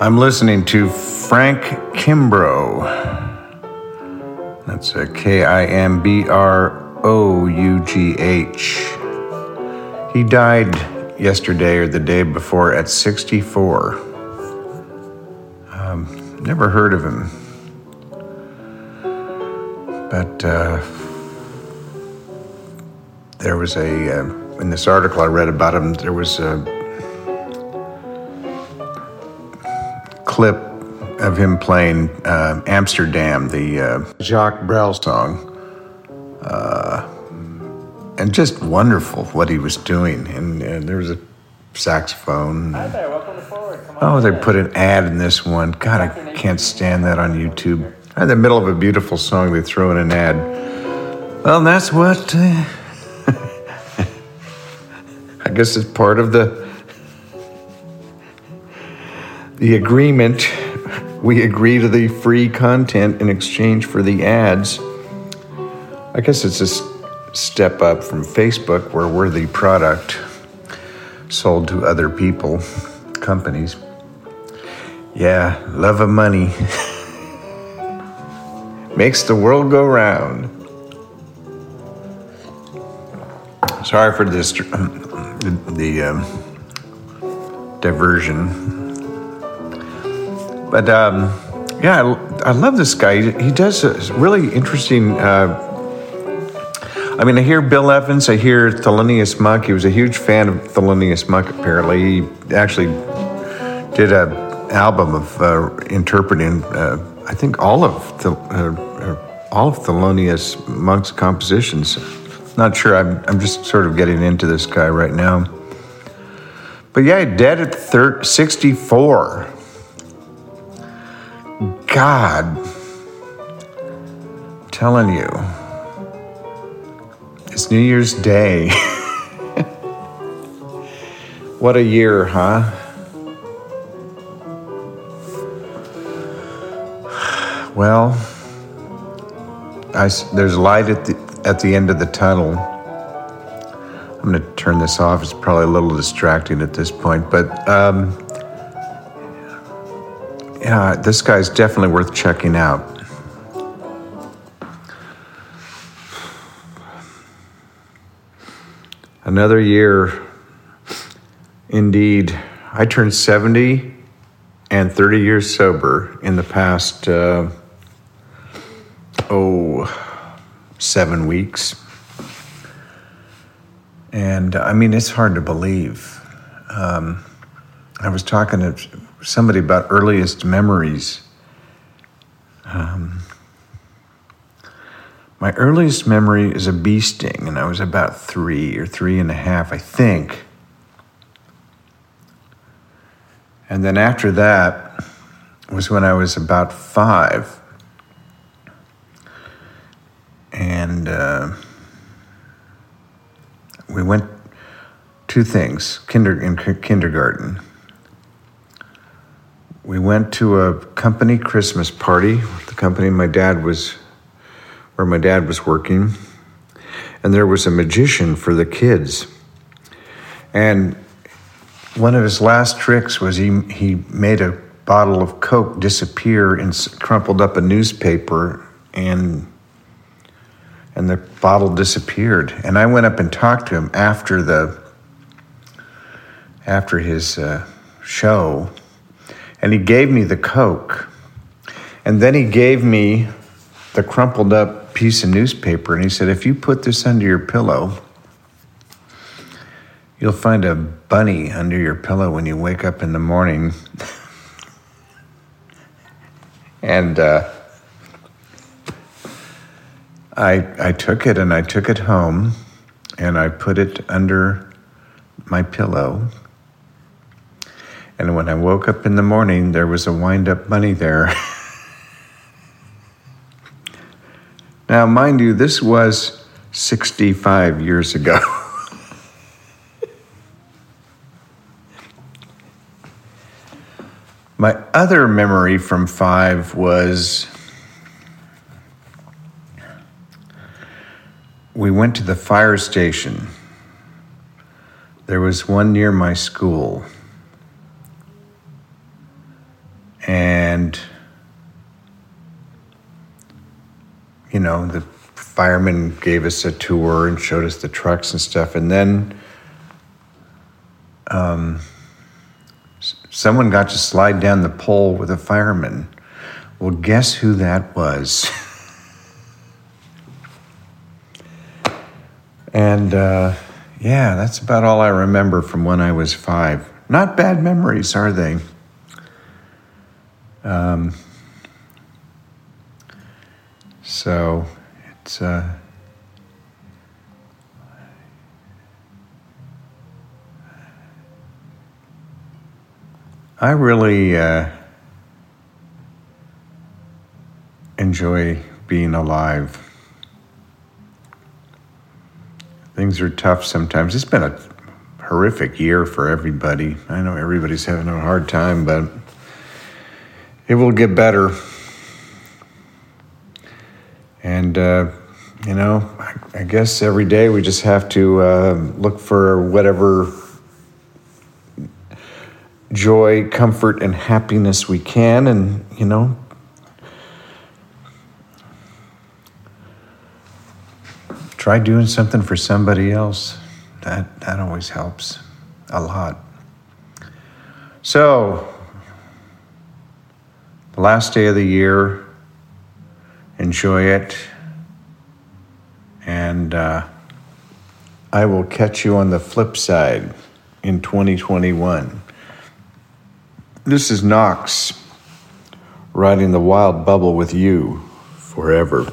I'm listening to Frank Kimbrough. That's a K I M B R O U G H. He died yesterday or the day before at 64. Um, never heard of him. But uh, there was a, uh, in this article I read about him, there was a clip of him playing uh, Amsterdam, the uh, Jacques Brel song. Uh, and just wonderful what he was doing. And, and there was a saxophone. Hi there, welcome to Forward. Oh, they in. put an ad in this one. God, I can't stand that on YouTube. In the middle of a beautiful song, they throw in an ad. Well, that's what. Uh, I guess it's part of the the agreement. We agree to the free content in exchange for the ads. I guess it's a step up from Facebook, where we're the product sold to other people, companies. Yeah, love of money makes the world go round. Sorry for this, the, the um, diversion. But um, yeah, I, I love this guy. He, does really interesting. Uh, I mean, I hear Bill Evans, I hear Thelonious Monk. He was a huge fan of Thelonious Monk, apparently. He actually did a album of uh, interpreting, uh, I think, all of the, uh, all of Thelonious Monk's compositions. Not sure. I'm, I'm just sort of getting into this guy right now. But yeah, dead at thir- 64. God, I'm telling you, it's New Year's Day. what a year, huh? Well, I there's light at the at the end of the tunnel. I'm going to turn this off. It's probably a little distracting at this point, but um, yeah, this guy's definitely worth checking out. Another year, indeed. I turned 70 and 30 years sober in the past, uh, oh, seven weeks. And I mean, it's hard to believe. Um, I was talking to somebody about earliest memories. Um, my earliest memory is a bee sting, and I was about three or three and a half, I think. And then after that was when I was about five. And uh, we went two things kinder, in ki- kindergarten. We went to a company Christmas party, the company my dad was, where my dad was working. And there was a magician for the kids. And one of his last tricks was he he made a bottle of Coke disappear and crumpled up a newspaper and and the bottle disappeared. And I went up and talked to him after the after his uh, show, and he gave me the Coke, and then he gave me the crumpled up piece of newspaper, and he said, "If you put this under your pillow." You'll find a bunny under your pillow when you wake up in the morning. and uh, I, I took it and I took it home and I put it under my pillow. And when I woke up in the morning, there was a wind up bunny there. now, mind you, this was 65 years ago. My other memory from five was we went to the fire station. There was one near my school. And you know the firemen gave us a tour and showed us the trucks and stuff, and then um, someone got to slide down the pole with a fireman. Well, guess who that was? and uh, yeah, that's about all I remember from when I was five. Not bad memories, are they? Um, so it's uh, I really uh, enjoy being alive. Things are tough sometimes. It's been a horrific year for everybody. I know everybody's having a hard time, but it will get better. And, uh, you know, I, I, guess every day we just have to uh, look for whatever joy, comfort, and happiness we can, and, you know, try doing something for somebody else. That, that always helps a lot. So, the last day of the year, enjoy it. And uh, I will catch you on the flip side in 2021. This is Knox riding the wild bubble with you forever.